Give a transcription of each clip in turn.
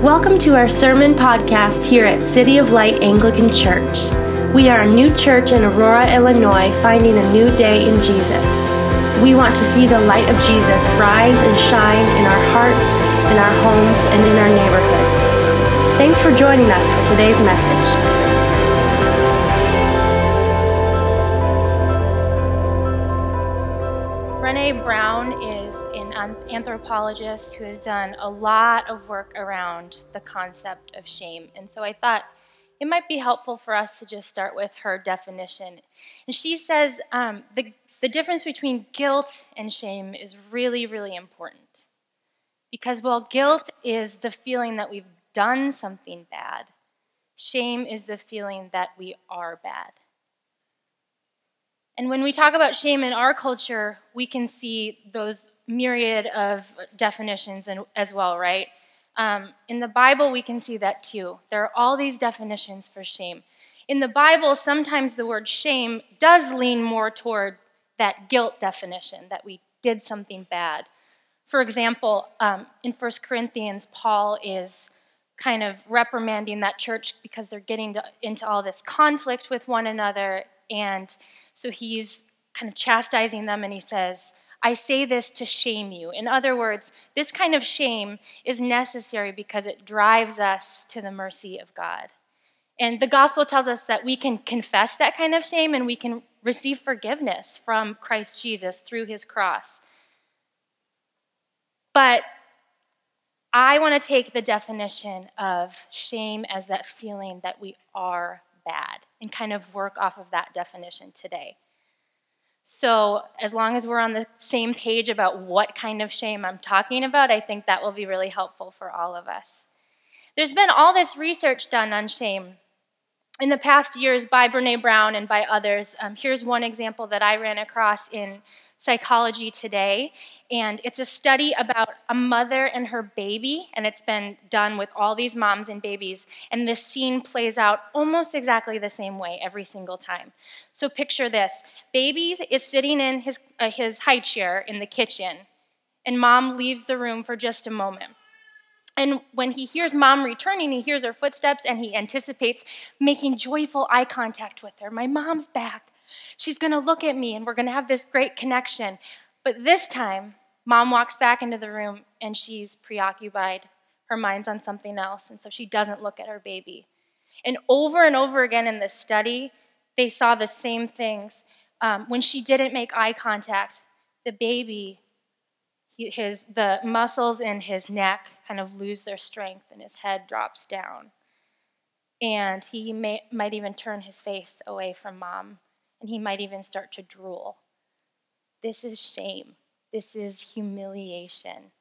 Welcome to our sermon podcast here at City of Light Anglican Church. We are a new church in Aurora, Illinois, finding a new day in Jesus. We want to see the light of Jesus rise and shine in our hearts, in our homes, and in our neighborhoods. Thanks for joining us for today's message. Brene Brown is anthropologist who has done a lot of work around the concept of shame. And so I thought it might be helpful for us to just start with her definition. And she says um, the, the difference between guilt and shame is really, really important. Because while guilt is the feeling that we've done something bad, shame is the feeling that we are bad. And when we talk about shame in our culture, we can see those myriad of definitions and, as well, right? Um, in the Bible, we can see that too. There are all these definitions for shame. In the Bible, sometimes the word shame does lean more toward that guilt definition, that we did something bad. For example, um, in 1 Corinthians, Paul is kind of reprimanding that church because they're getting to, into all this conflict with one another and so he's kind of chastising them and he says, I say this to shame you. In other words, this kind of shame is necessary because it drives us to the mercy of God. And the gospel tells us that we can confess that kind of shame and we can receive forgiveness from Christ Jesus through his cross. But I want to take the definition of shame as that feeling that we are bad and kind of work off of that definition today. So, as long as we're on the same page about what kind of shame I'm talking about, I think that will be really helpful for all of us. There's been all this research done on shame in the past years by Brene Brown and by others. Um, here's one example that I ran across in Psychology Today, and it's a study about a mother and her baby, and it's been done with all these moms and babies, and this scene plays out almost exactly the same way every single time. So picture this: baby is sitting in his uh, his high chair in the kitchen, and mom leaves the room for just a moment. And when he hears mom returning, he hears her footsteps and he anticipates making joyful eye contact with her. My mom's back. She's going to look at me and we're going to have this great connection. But this time, mom walks back into the room and she's preoccupied. Her mind's on something else. And so she doesn't look at her baby. And over and over again in this study, they saw the same things. Um, when she didn't make eye contact, the baby, his, the muscles in his neck kind of lose their strength and his head drops down. And he may, might even turn his face away from mom and he might even start to drool. This is shame. This is humiliation.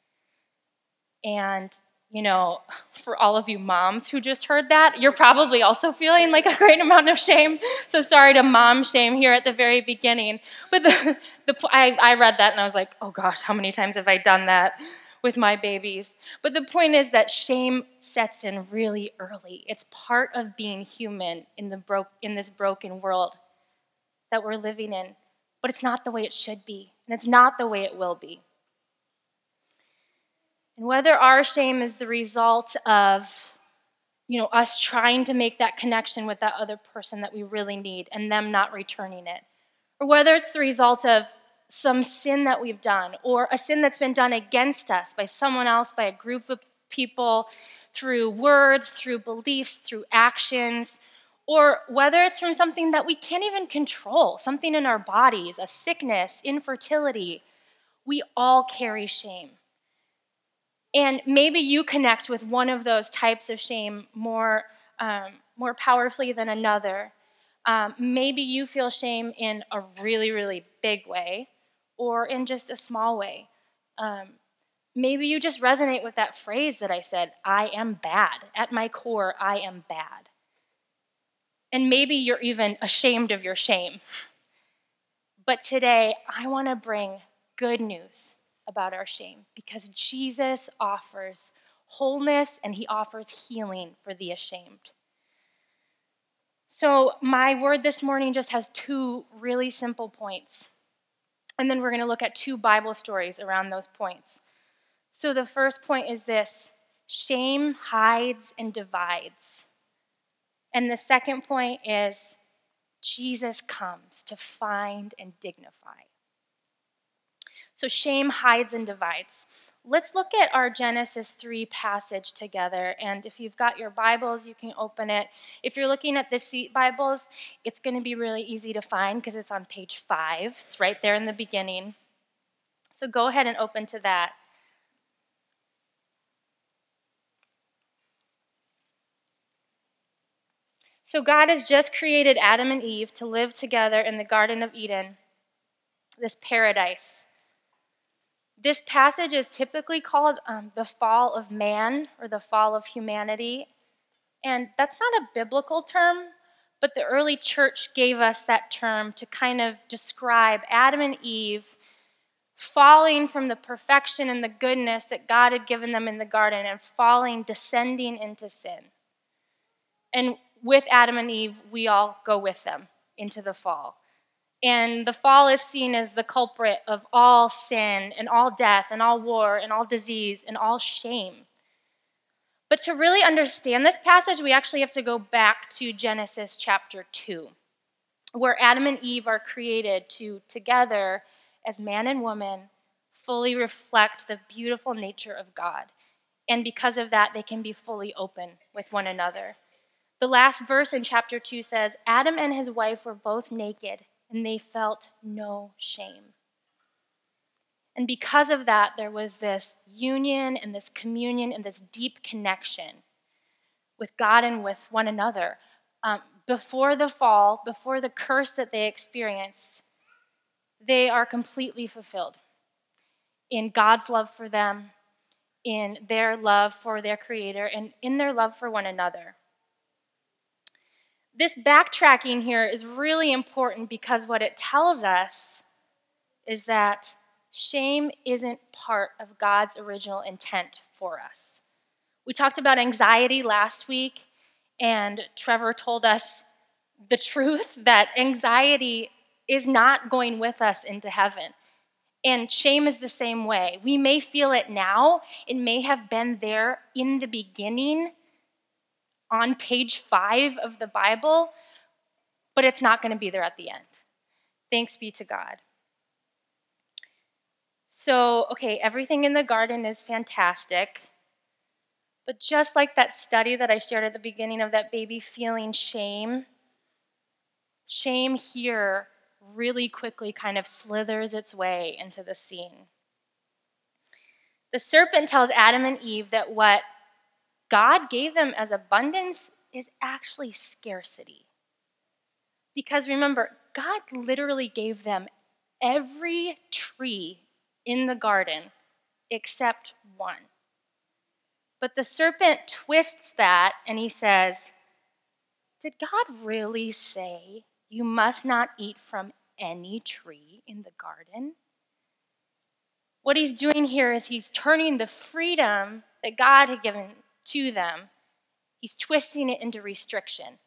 And, you know, for all of you moms who just heard that, you're probably also feeling like a great amount of shame. So sorry to mom shame here at the very beginning. But the, the, I, I read that and I was like, oh gosh, how many times have I done that? with my babies. But the point is that shame sets in really early. It's part of being human in, the bro- in this broken world that we're living in, but it's not the way it should be, and it's not the way it will be. And whether our shame is the result of you know us trying to make that connection with that other person that we really need and them not returning it or whether it's the result of some sin that we've done or a sin that's been done against us by someone else by a group of people through words through beliefs through actions or whether it's from something that we can't even control, something in our bodies, a sickness, infertility, we all carry shame. And maybe you connect with one of those types of shame more, um, more powerfully than another. Um, maybe you feel shame in a really, really big way or in just a small way. Um, maybe you just resonate with that phrase that I said I am bad. At my core, I am bad. And maybe you're even ashamed of your shame. But today, I want to bring good news about our shame because Jesus offers wholeness and he offers healing for the ashamed. So, my word this morning just has two really simple points. And then we're going to look at two Bible stories around those points. So, the first point is this Shame hides and divides. And the second point is Jesus comes to find and dignify. So shame hides and divides. Let's look at our Genesis 3 passage together. And if you've got your Bibles, you can open it. If you're looking at the seat Bibles, it's going to be really easy to find because it's on page 5. It's right there in the beginning. So go ahead and open to that. So, God has just created Adam and Eve to live together in the Garden of Eden, this paradise. This passage is typically called um, the fall of man or the fall of humanity. And that's not a biblical term, but the early church gave us that term to kind of describe Adam and Eve falling from the perfection and the goodness that God had given them in the garden and falling, descending into sin. And with Adam and Eve, we all go with them into the fall. And the fall is seen as the culprit of all sin and all death and all war and all disease and all shame. But to really understand this passage, we actually have to go back to Genesis chapter 2, where Adam and Eve are created to together, as man and woman, fully reflect the beautiful nature of God. And because of that, they can be fully open with one another. The last verse in chapter 2 says Adam and his wife were both naked, and they felt no shame. And because of that, there was this union and this communion and this deep connection with God and with one another. Um, before the fall, before the curse that they experienced, they are completely fulfilled in God's love for them, in their love for their Creator, and in their love for one another. This backtracking here is really important because what it tells us is that shame isn't part of God's original intent for us. We talked about anxiety last week, and Trevor told us the truth that anxiety is not going with us into heaven. And shame is the same way. We may feel it now, it may have been there in the beginning, on page five of the Bible, but it's not going to be there at the end. Thanks be to God. So, okay, everything in the garden is fantastic. But just like that study that I shared at the beginning of that baby feeling shame, shame here really quickly kind of slithers its way into the scene. The serpent tells Adam and Eve that what God gave them as abundance is actually scarcity. Because remember, God literally gave them every tree in the garden except one. But the serpent twists that and he says, Did God really say you must not eat from any tree in the garden? What he's doing here is he's turning the freedom that God had given to them, he's twisting it into restriction.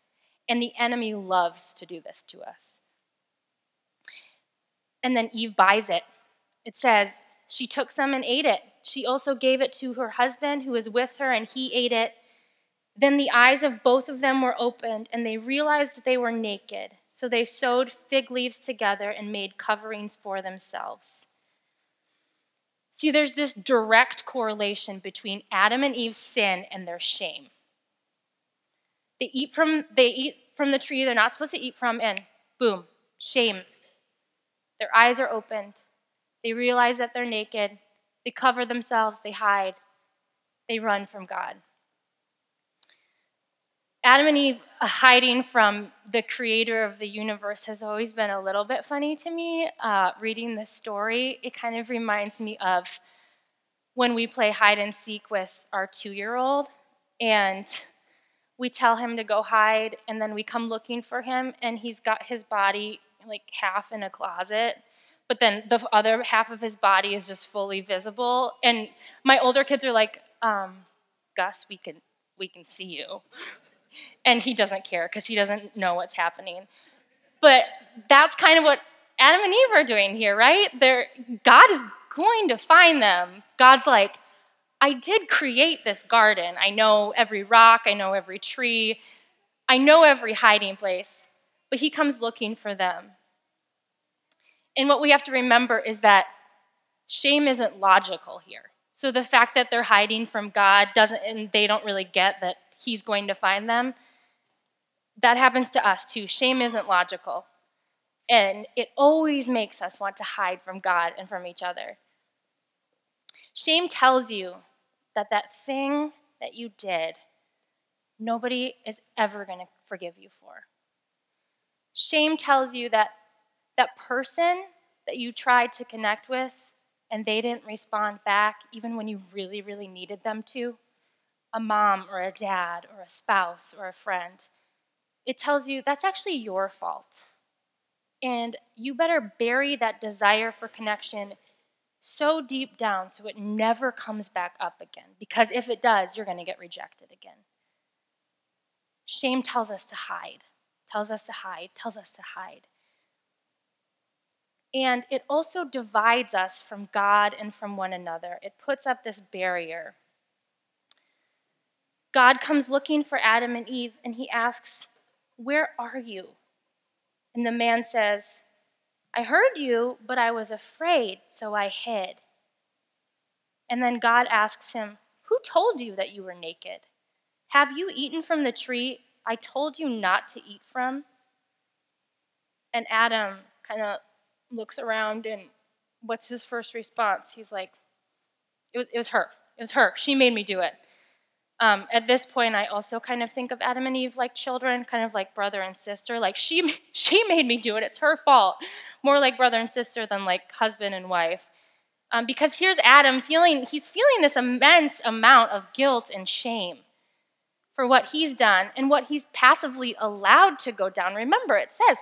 And the enemy loves to do this to us. And then Eve buys it. It says, She took some and ate it. She also gave it to her husband who was with her, and he ate it. Then the eyes of both of them were opened, and they realized they were naked. So they sewed fig leaves together and made coverings for themselves. See, there's this direct correlation between Adam and Eve's sin and their shame. They eat from, they eat from the tree they're not supposed to eat from, and boom, shame. Their eyes are opened. They realize that they're naked. They cover themselves. They hide. They run from God. Adam and Eve hiding from the creator of the universe has always been a little bit funny to me. Uh, reading the story, it kind of reminds me of when we play hide and seek with our two year old, and we tell him to go hide, and then we come looking for him, and he's got his body like half in a closet. But then the other half of his body is just fully visible. And my older kids are like, um, Gus, we can we can see you and he doesn't care because he doesn't know what's happening. But that's kind of what Adam and Eve are doing here, right? They're, God is going to find them. God's like, I did create this garden. I know every rock, I know every tree, I know every hiding place, but He comes looking for them. And what we have to remember is that shame isn't logical here. So the fact that they're hiding from God doesn't, and they don't really get that He's going to find them, that happens to us too. Shame isn't logical. And it always makes us want to hide from God and from each other. Shame tells you that that thing that you did, nobody is ever going to forgive you for. Shame tells you that that person that you tried to connect with and they didn't respond back even when you really, really needed them to, a mom or a dad or a spouse or a friend, it tells you that's actually your fault. And you better bury that desire for connection so deep down so it never comes back up again. Because if it does, you're going to get rejected again. Shame tells us to hide, tells us to hide, tells us to hide. And it also divides us from God and from one another. It puts up this barrier. God comes looking for Adam and Eve, and he asks, Where are you? And the man says, I heard you, but I was afraid, so I hid. And then God asks him, Who told you that you were naked? Have you eaten from the tree I told you not to eat from? And Adam kind of looks around and what's his first response? He's like, it was, it was her. It was her. She made me do it. Um, at this point, I also kind of think of Adam and Eve like children, kind of like brother and sister. Like she, she made me do it. It's her fault. More like brother and sister than like husband and wife. Um, because here's Adam feeling, he's feeling this immense amount of guilt and shame for what he's done and what he's passively allowed to go down. Remember, it says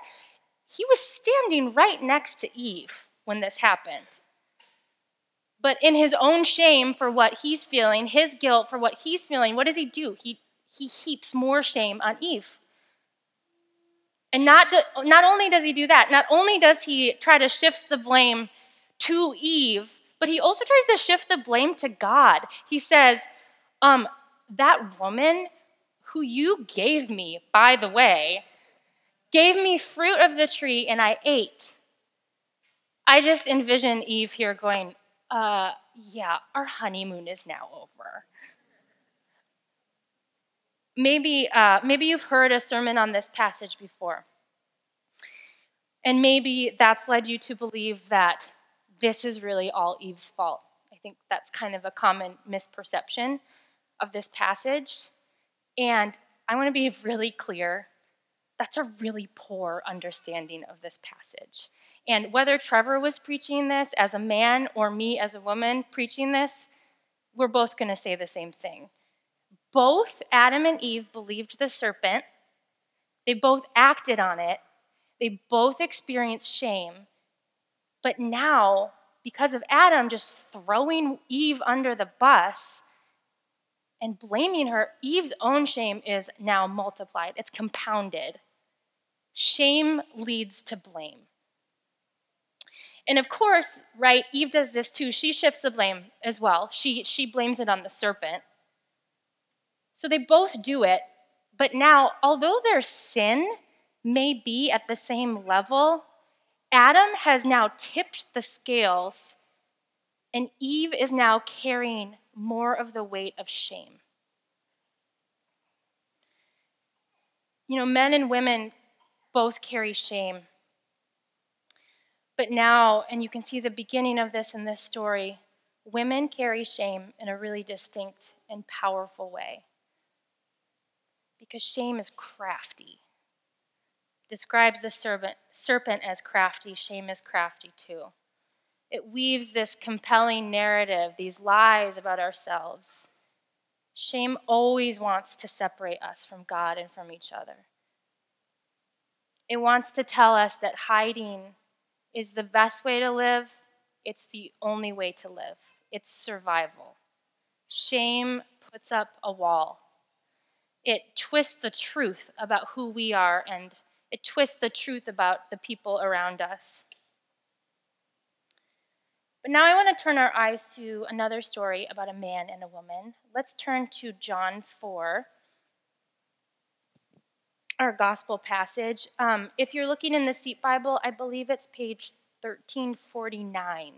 he was standing right next to Eve when this happened. But in his own shame for what he's feeling, his guilt for what he's feeling, what does he do? He, he heaps more shame on Eve. And not, do, not only does he do that, not only does he try to shift the blame to Eve, but he also tries to shift the blame to God. He says, um, That woman who you gave me, by the way, gave me fruit of the tree and I ate. I just envision Eve here going, uh, yeah, our honeymoon is now over. Maybe, uh, maybe you've heard a sermon on this passage before. And maybe that's led you to believe that this is really all Eve's fault. I think that's kind of a common misperception of this passage. And I want to be really clear that's a really poor understanding of this passage. And whether Trevor was preaching this as a man or me as a woman preaching this, we're both going to say the same thing. Both Adam and Eve believed the serpent, they both acted on it, they both experienced shame. But now, because of Adam just throwing Eve under the bus and blaming her, Eve's own shame is now multiplied, it's compounded. Shame leads to blame. And of course, right, Eve does this too. She shifts the blame as well. She, she blames it on the serpent. So they both do it. But now, although their sin may be at the same level, Adam has now tipped the scales, and Eve is now carrying more of the weight of shame. You know, men and women both carry shame. But now, and you can see the beginning of this in this story, women carry shame in a really distinct and powerful way. Because shame is crafty. Describes the serpent, serpent as crafty, shame is crafty too. It weaves this compelling narrative, these lies about ourselves. Shame always wants to separate us from God and from each other. It wants to tell us that hiding is the best way to live, it's the only way to live. It's survival. Shame puts up a wall. It twists the truth about who we are and it twists the truth about the people around us. But now I want to turn our eyes to another story about a man and a woman. Let's turn to John 4, our gospel passage. Um, if you're looking in the Seat Bible, I believe it's page 1349.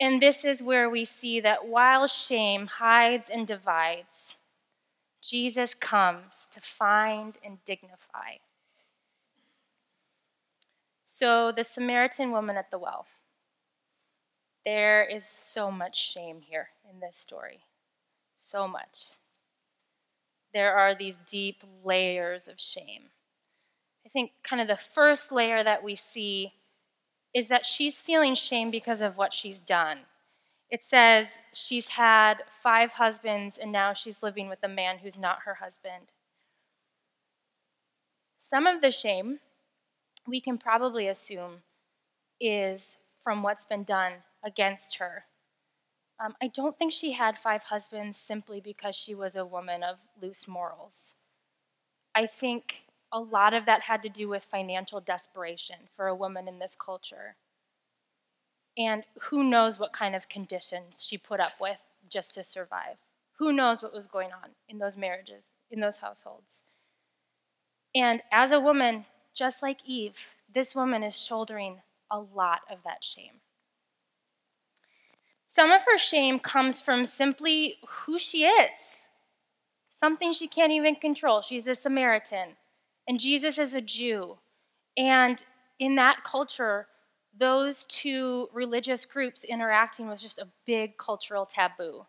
And this is where we see that while shame hides and divides, Jesus comes to find and dignify. So, the Samaritan woman at the well. There is so much shame here in this story. So much. There are these deep layers of shame. I think, kind of, the first layer that we see is that she's feeling shame because of what she's done. It says she's had five husbands and now she's living with a man who's not her husband. Some of the shame we can probably assume is from what's been done against her. Um, I don't think she had five husbands simply because she was a woman of loose morals. I think a lot of that had to do with financial desperation for a woman in this culture. And who knows what kind of conditions she put up with just to survive. Who knows what was going on in those marriages, in those households. And as a woman, just like Eve, this woman is shouldering a lot of that shame. Some of her shame comes from simply who she is, something she can't even control. She's a Samaritan and Jesus is a Jew. And in that culture, those two religious groups interacting was just a big cultural taboo.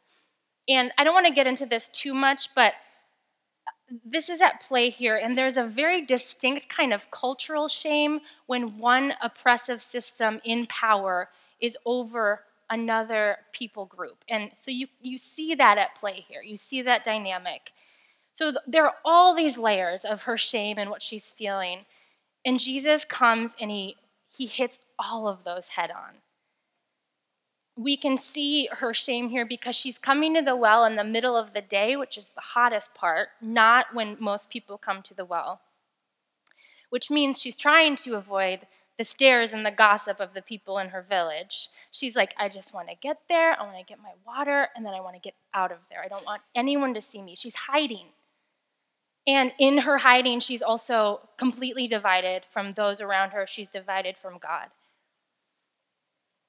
And I don't want to get into this too much, but this is at play here, and there's a very distinct kind of cultural shame when one oppressive system in power is over another people group. And so you, you see that at play here. You see that dynamic. So there are all these layers of her shame and what she's feeling. And Jesus comes and he, he hits all of those head on. We can see her shame here because she's coming to the well in the middle of the day, which is the hottest part, not when most people come to the well, which means she's trying to avoid the stares and the gossip of the people in her village. She's like, I just want to get there, I want to get my water, and then I want to get out of there. I don't want anyone to see me. She's hiding. And in her hiding, she's also completely divided from those around her. She's divided from God.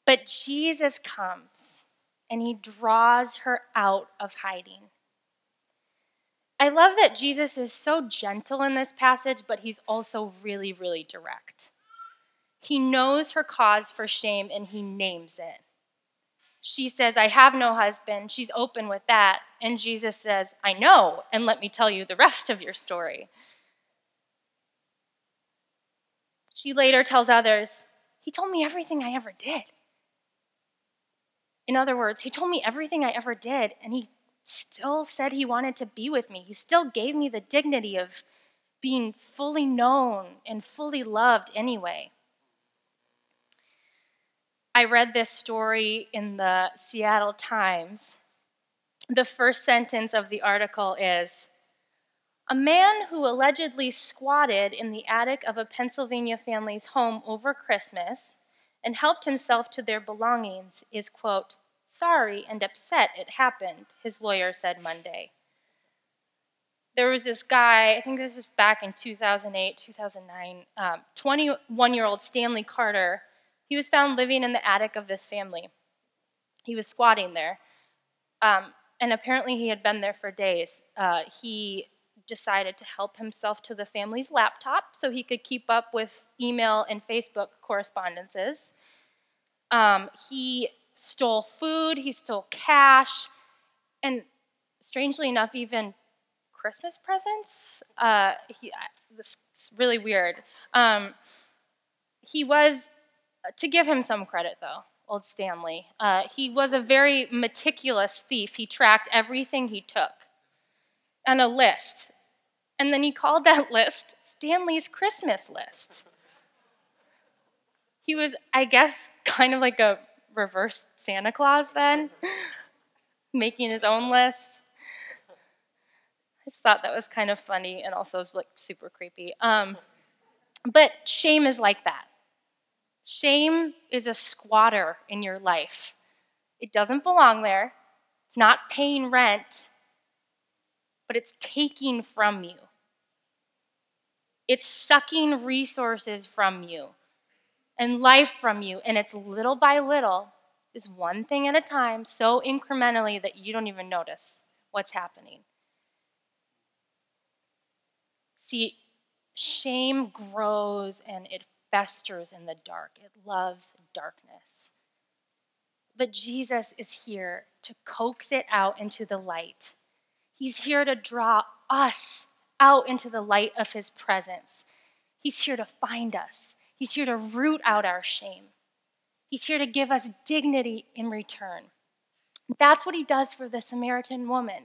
But Jesus comes and he draws her out of hiding. I love that Jesus is so gentle in this passage, but he's also really, really direct. He knows her cause for shame and he names it. She says, I have no husband. She's open with that. And Jesus says, I know, and let me tell you the rest of your story. She later tells others, He told me everything I ever did. In other words, He told me everything I ever did, and He still said He wanted to be with me. He still gave me the dignity of being fully known and fully loved anyway. I read this story in the Seattle Times. The first sentence of the article is A man who allegedly squatted in the attic of a Pennsylvania family's home over Christmas and helped himself to their belongings is, quote, sorry and upset it happened, his lawyer said Monday. There was this guy, I think this was back in 2008, 2009, 21 um, year old Stanley Carter he was found living in the attic of this family. He was squatting there. Um, and apparently, he had been there for days. Uh, he decided to help himself to the family's laptop so he could keep up with email and Facebook correspondences. Um, he stole food, he stole cash, and strangely enough, even Christmas presents. Uh, he, this is really weird. Um, he was to give him some credit, though, old Stanley, uh, he was a very meticulous thief. He tracked everything he took on a list. And then he called that list Stanley's Christmas list. He was, I guess, kind of like a reverse Santa Claus then, making his own list. I just thought that was kind of funny and also like super creepy. Um, but shame is like that. Shame is a squatter in your life. It doesn't belong there. It's not paying rent, but it's taking from you. It's sucking resources from you and life from you. And it's little by little, is one thing at a time, so incrementally that you don't even notice what's happening. See, shame grows and it festers in the dark, it loves darkness. But Jesus is here to coax it out into the light. He's here to draw us out into the light of his presence. He's here to find us. He's here to root out our shame. He's here to give us dignity in return. That's what he does for the Samaritan woman.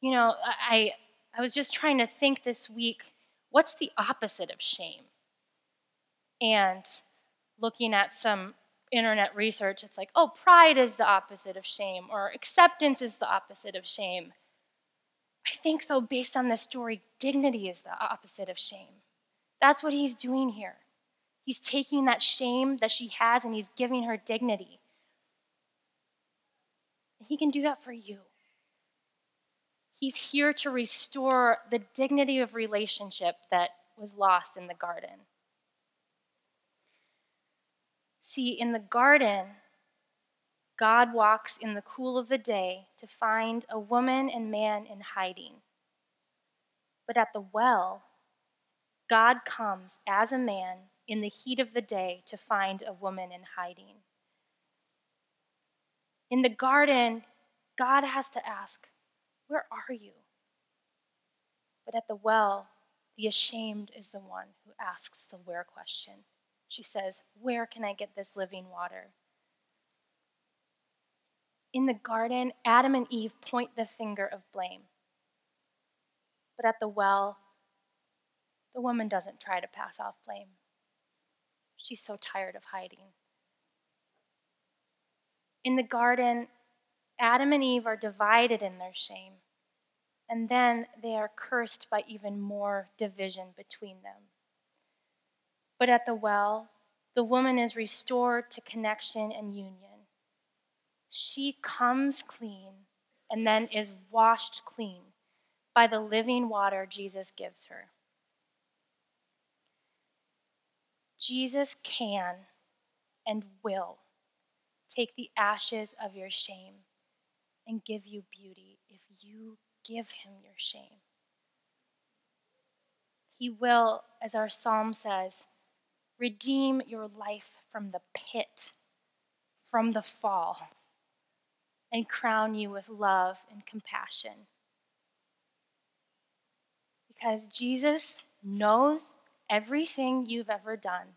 You know, I, I was just trying to think this week what's the opposite of shame? And looking at some internet research, it's like, oh, pride is the opposite of shame, or acceptance is the opposite of shame. I think, though, based on this story, dignity is the opposite of shame. That's what he's doing here. He's taking that shame that she has and he's giving her dignity. He can do that for you. He's here to restore the dignity of relationship that was lost in the garden. See, in the garden, God walks in the cool of the day to find a woman and man in hiding. But at the well, God comes as a man in the heat of the day to find a woman in hiding. In the garden, God has to ask, Where are you? But at the well, the ashamed is the one who asks the where question. She says, Where can I get this living water? In the garden, Adam and Eve point the finger of blame. But at the well, the woman doesn't try to pass off blame. She's so tired of hiding. In the garden, Adam and Eve are divided in their shame, and then they are cursed by even more division between them. But at the well, the woman is restored to connection and union. She comes clean and then is washed clean by the living water Jesus gives her. Jesus can and will take the ashes of your shame and give you beauty if you give him your shame. He will, as our psalm says, redeem your life from the pit, from the fall, and crown you with love and compassion. Because Jesus knows everything you've ever done.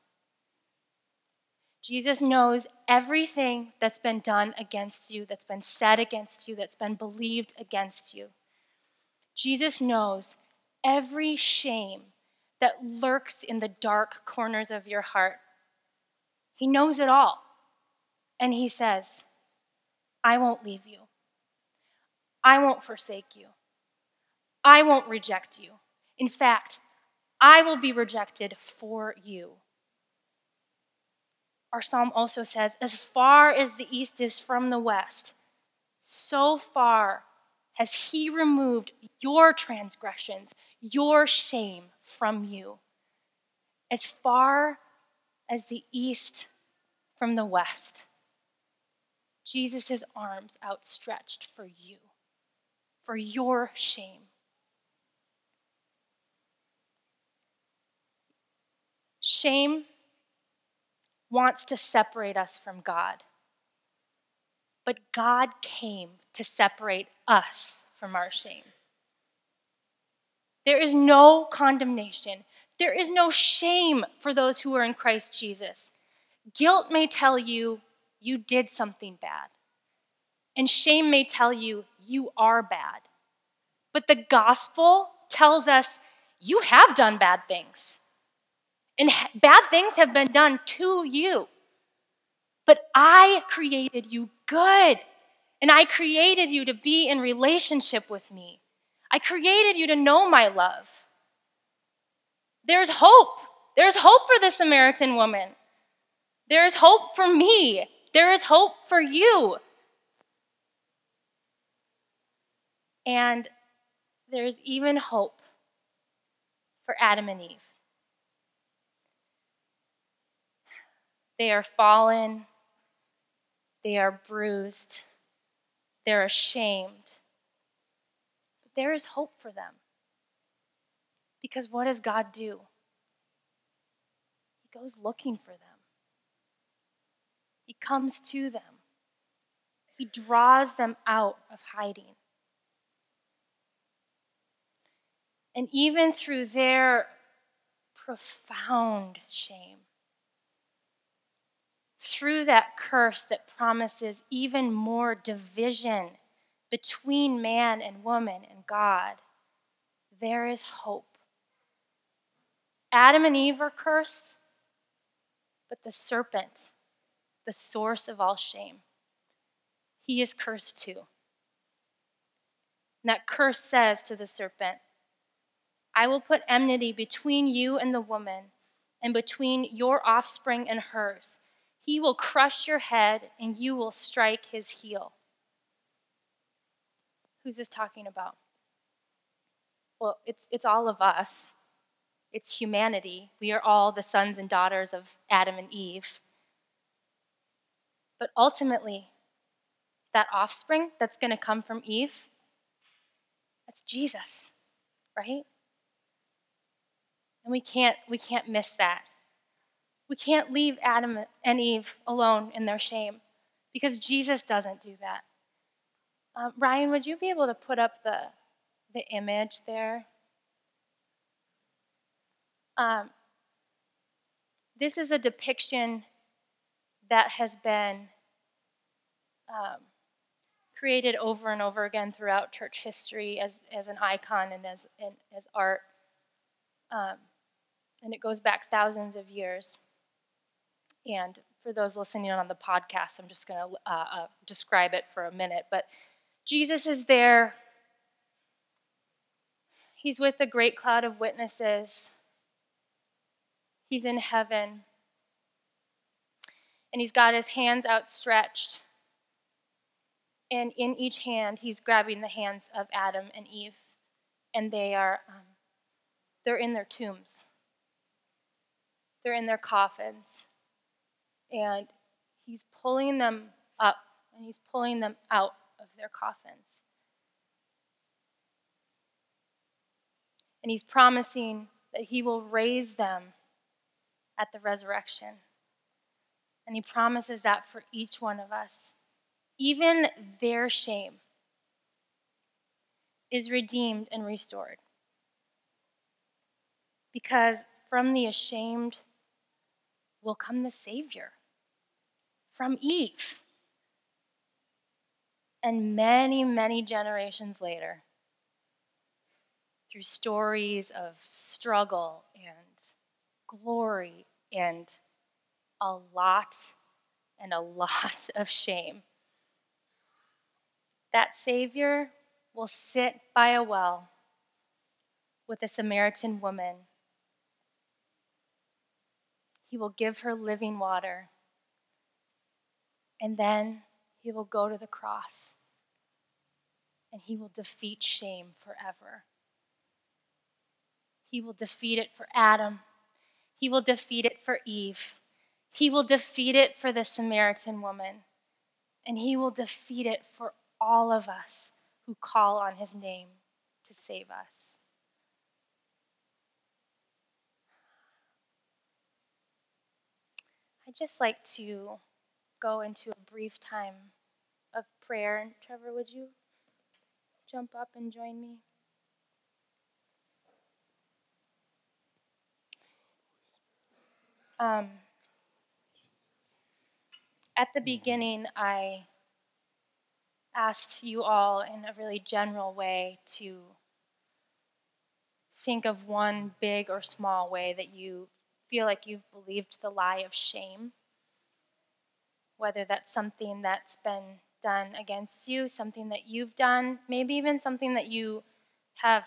Jesus knows everything that's been done against you, that's been said against you, that's been believed against you. Jesus knows every shame that lurks in the dark corners of your heart. He knows it all. And He says, I won't leave you. I won't forsake you. I won't reject you. In fact, I will be rejected for you. Our psalm also says, As far as the east is from the west, so far has he removed your transgressions, your shame from you. As far as the east from the west, Jesus' arms outstretched for you, for your shame. Shame wants to separate us from God. But God came to separate us from our shame. There is no condemnation. There is no shame for those who are in Christ Jesus. Guilt may tell you you did something bad, and shame may tell you you are bad. But the gospel tells us you have done bad things. And bad things have been done to you. But I created you good. And I created you to be in relationship with me. I created you to know my love. There's hope There's hope for the Samaritan woman. There is hope for me. There is hope for you. And there's even hope for Adam and Eve. They are fallen, they are bruised, they're ashamed. But there is hope for them. Because what does God do? He goes looking for them, He comes to them, He draws them out of hiding. And even through their profound shame, through that curse that promises even more division between man and woman and God, there is hope. Adam and Eve are cursed, but the serpent, the source of all shame, he is cursed too. And that curse says to the serpent, I will put enmity between you and the woman, and between your offspring and hers. He will crush your head, and you will strike his heel. Who's this talking about? Well, it's, it's all of us. It's humanity. We are all the sons and daughters of Adam and Eve. But ultimately, that offspring that's going to come from Eve, that's Jesus, right? And we can't, we can't miss that. We can't leave Adam and Eve alone in their shame because Jesus doesn't do that. Um, Ryan, would you be able to put up the, the image there? Um, this is a depiction that has been um, created over and over again throughout church history as, as an icon and as, and, as art. Um, and it goes back thousands of years. And for those listening on the podcast, I'm just going to uh, uh, describe it for a minute. But Jesus is there. He's with a great cloud of witnesses. He's in heaven. And he's got his hands outstretched. And in each hand, he's grabbing the hands of Adam and Eve. And they are, um, they're in their tombs. They're in their coffins. And he's pulling them up and he's pulling them out of their coffins. And he's promising that he will raise them at the resurrection. And he promises that for each one of us. Even their shame is redeemed and restored. Because from the ashamed will come the Savior from Eve. And many, many generations later, through stories of struggle and glory and a lot and a lot of shame, that Savior will sit by a well with a Samaritan woman he will give her living water. And then he will go to the cross and he will defeat shame forever. He will defeat it for Adam. He will defeat it for Eve. He will defeat it for the Samaritan woman. And he will defeat it for all of us who call on his name to save us. I'd just like to go into a brief time of prayer. Trevor, would you jump up and join me? Um, at the beginning, I asked you all in a really general way to think of one big or small way that you feel like you've believed the lie of shame, whether that's something that's been done against you, something that you've done, maybe even something that you have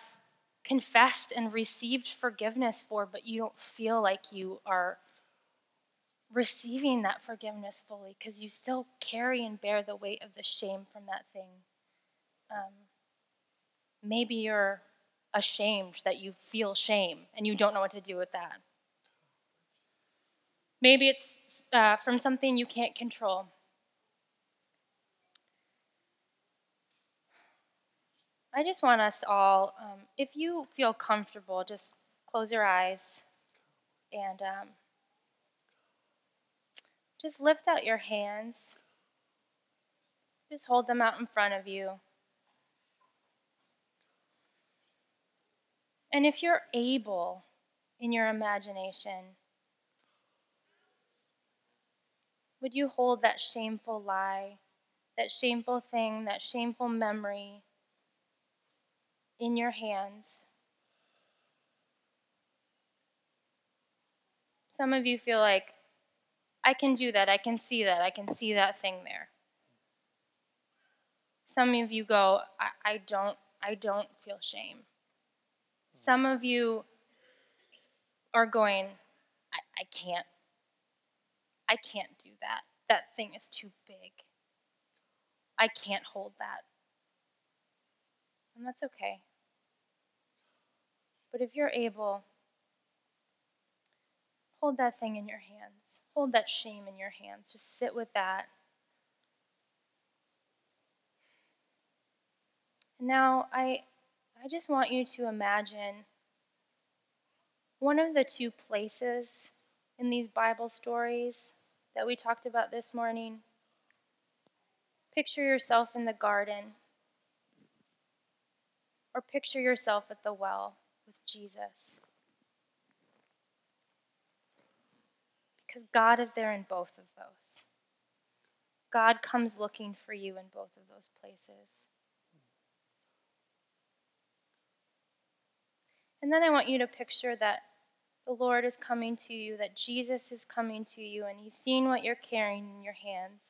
confessed and received forgiveness for, but you don't feel like you are receiving that forgiveness fully because you still carry and bear the weight of the shame from that thing. Um, maybe you're ashamed that you feel shame and you don't know what to do with that. Maybe it's uh, from something you can't control. I just want us all, um, if you feel comfortable, just close your eyes and um, just lift out your hands. Just hold them out in front of you. And if you're able in your imagination, would you hold that shameful lie, that shameful thing, that shameful memory in your hands? Some of you feel like, I can do that. I can see that. I can see that thing there. Some of you go, I, I don't I don't feel shame. Some of you are going, I, I can't I can't do that. That thing is too big. I can't hold that. And that's okay. But if you're able, hold that thing in your hands. Hold that shame in your hands. Just sit with that. And now I I just want you to imagine one of the two places in these Bible stories that we talked about this morning. Picture yourself in the garden, or picture yourself at the well with Jesus. Because God is there in both of those. God comes looking for you in both of those places. And then I want you to picture that the Lord is coming to you, that Jesus is coming to you, and He's seeing what you're carrying in your hands.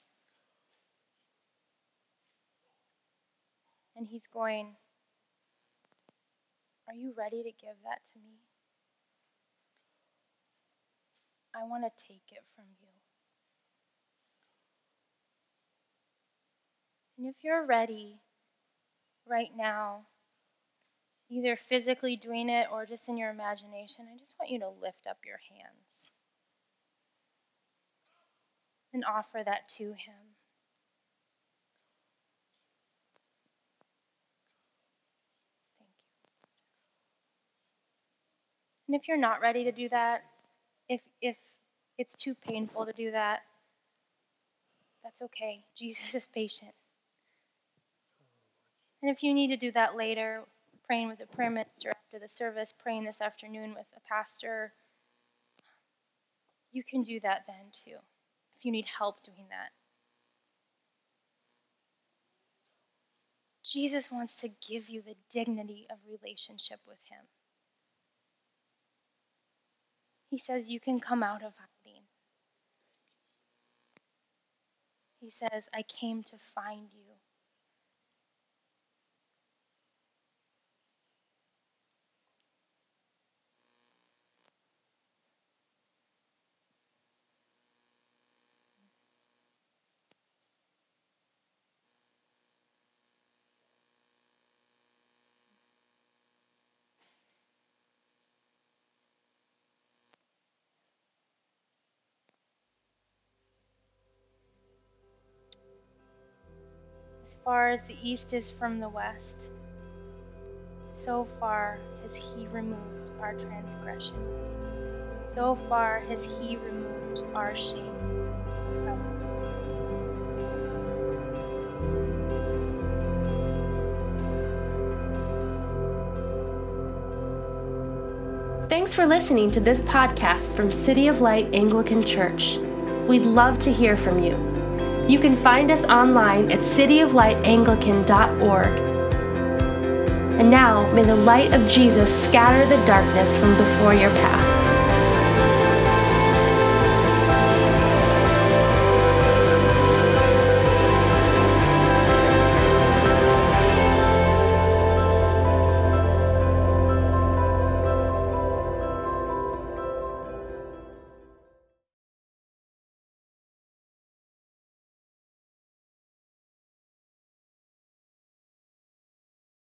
And He's going, Are you ready to give that to me? I want to take it from you. And if you're ready right now, either physically doing it or just in your imagination, I just want you to lift up your hands and offer that to Him. Thank you. And if you're not ready to do that, if, if it's too painful to do that, that's okay. Jesus is patient. And if you need to do that later, praying with a prayer minister after the service, praying this afternoon with a pastor, you can do that then too, if you need help doing that. Jesus wants to give you the dignity of relationship with Him. He says you can come out of hiding. He says, I came to find you. As far as the east is from the west, so far has He removed our transgressions. So far has He removed our shame from us. Thanks for listening to this podcast from City of Light Anglican Church. We'd love to hear from you. You can find us online at cityoflightanglican.org. And now, may the light of Jesus scatter the darkness from before your path.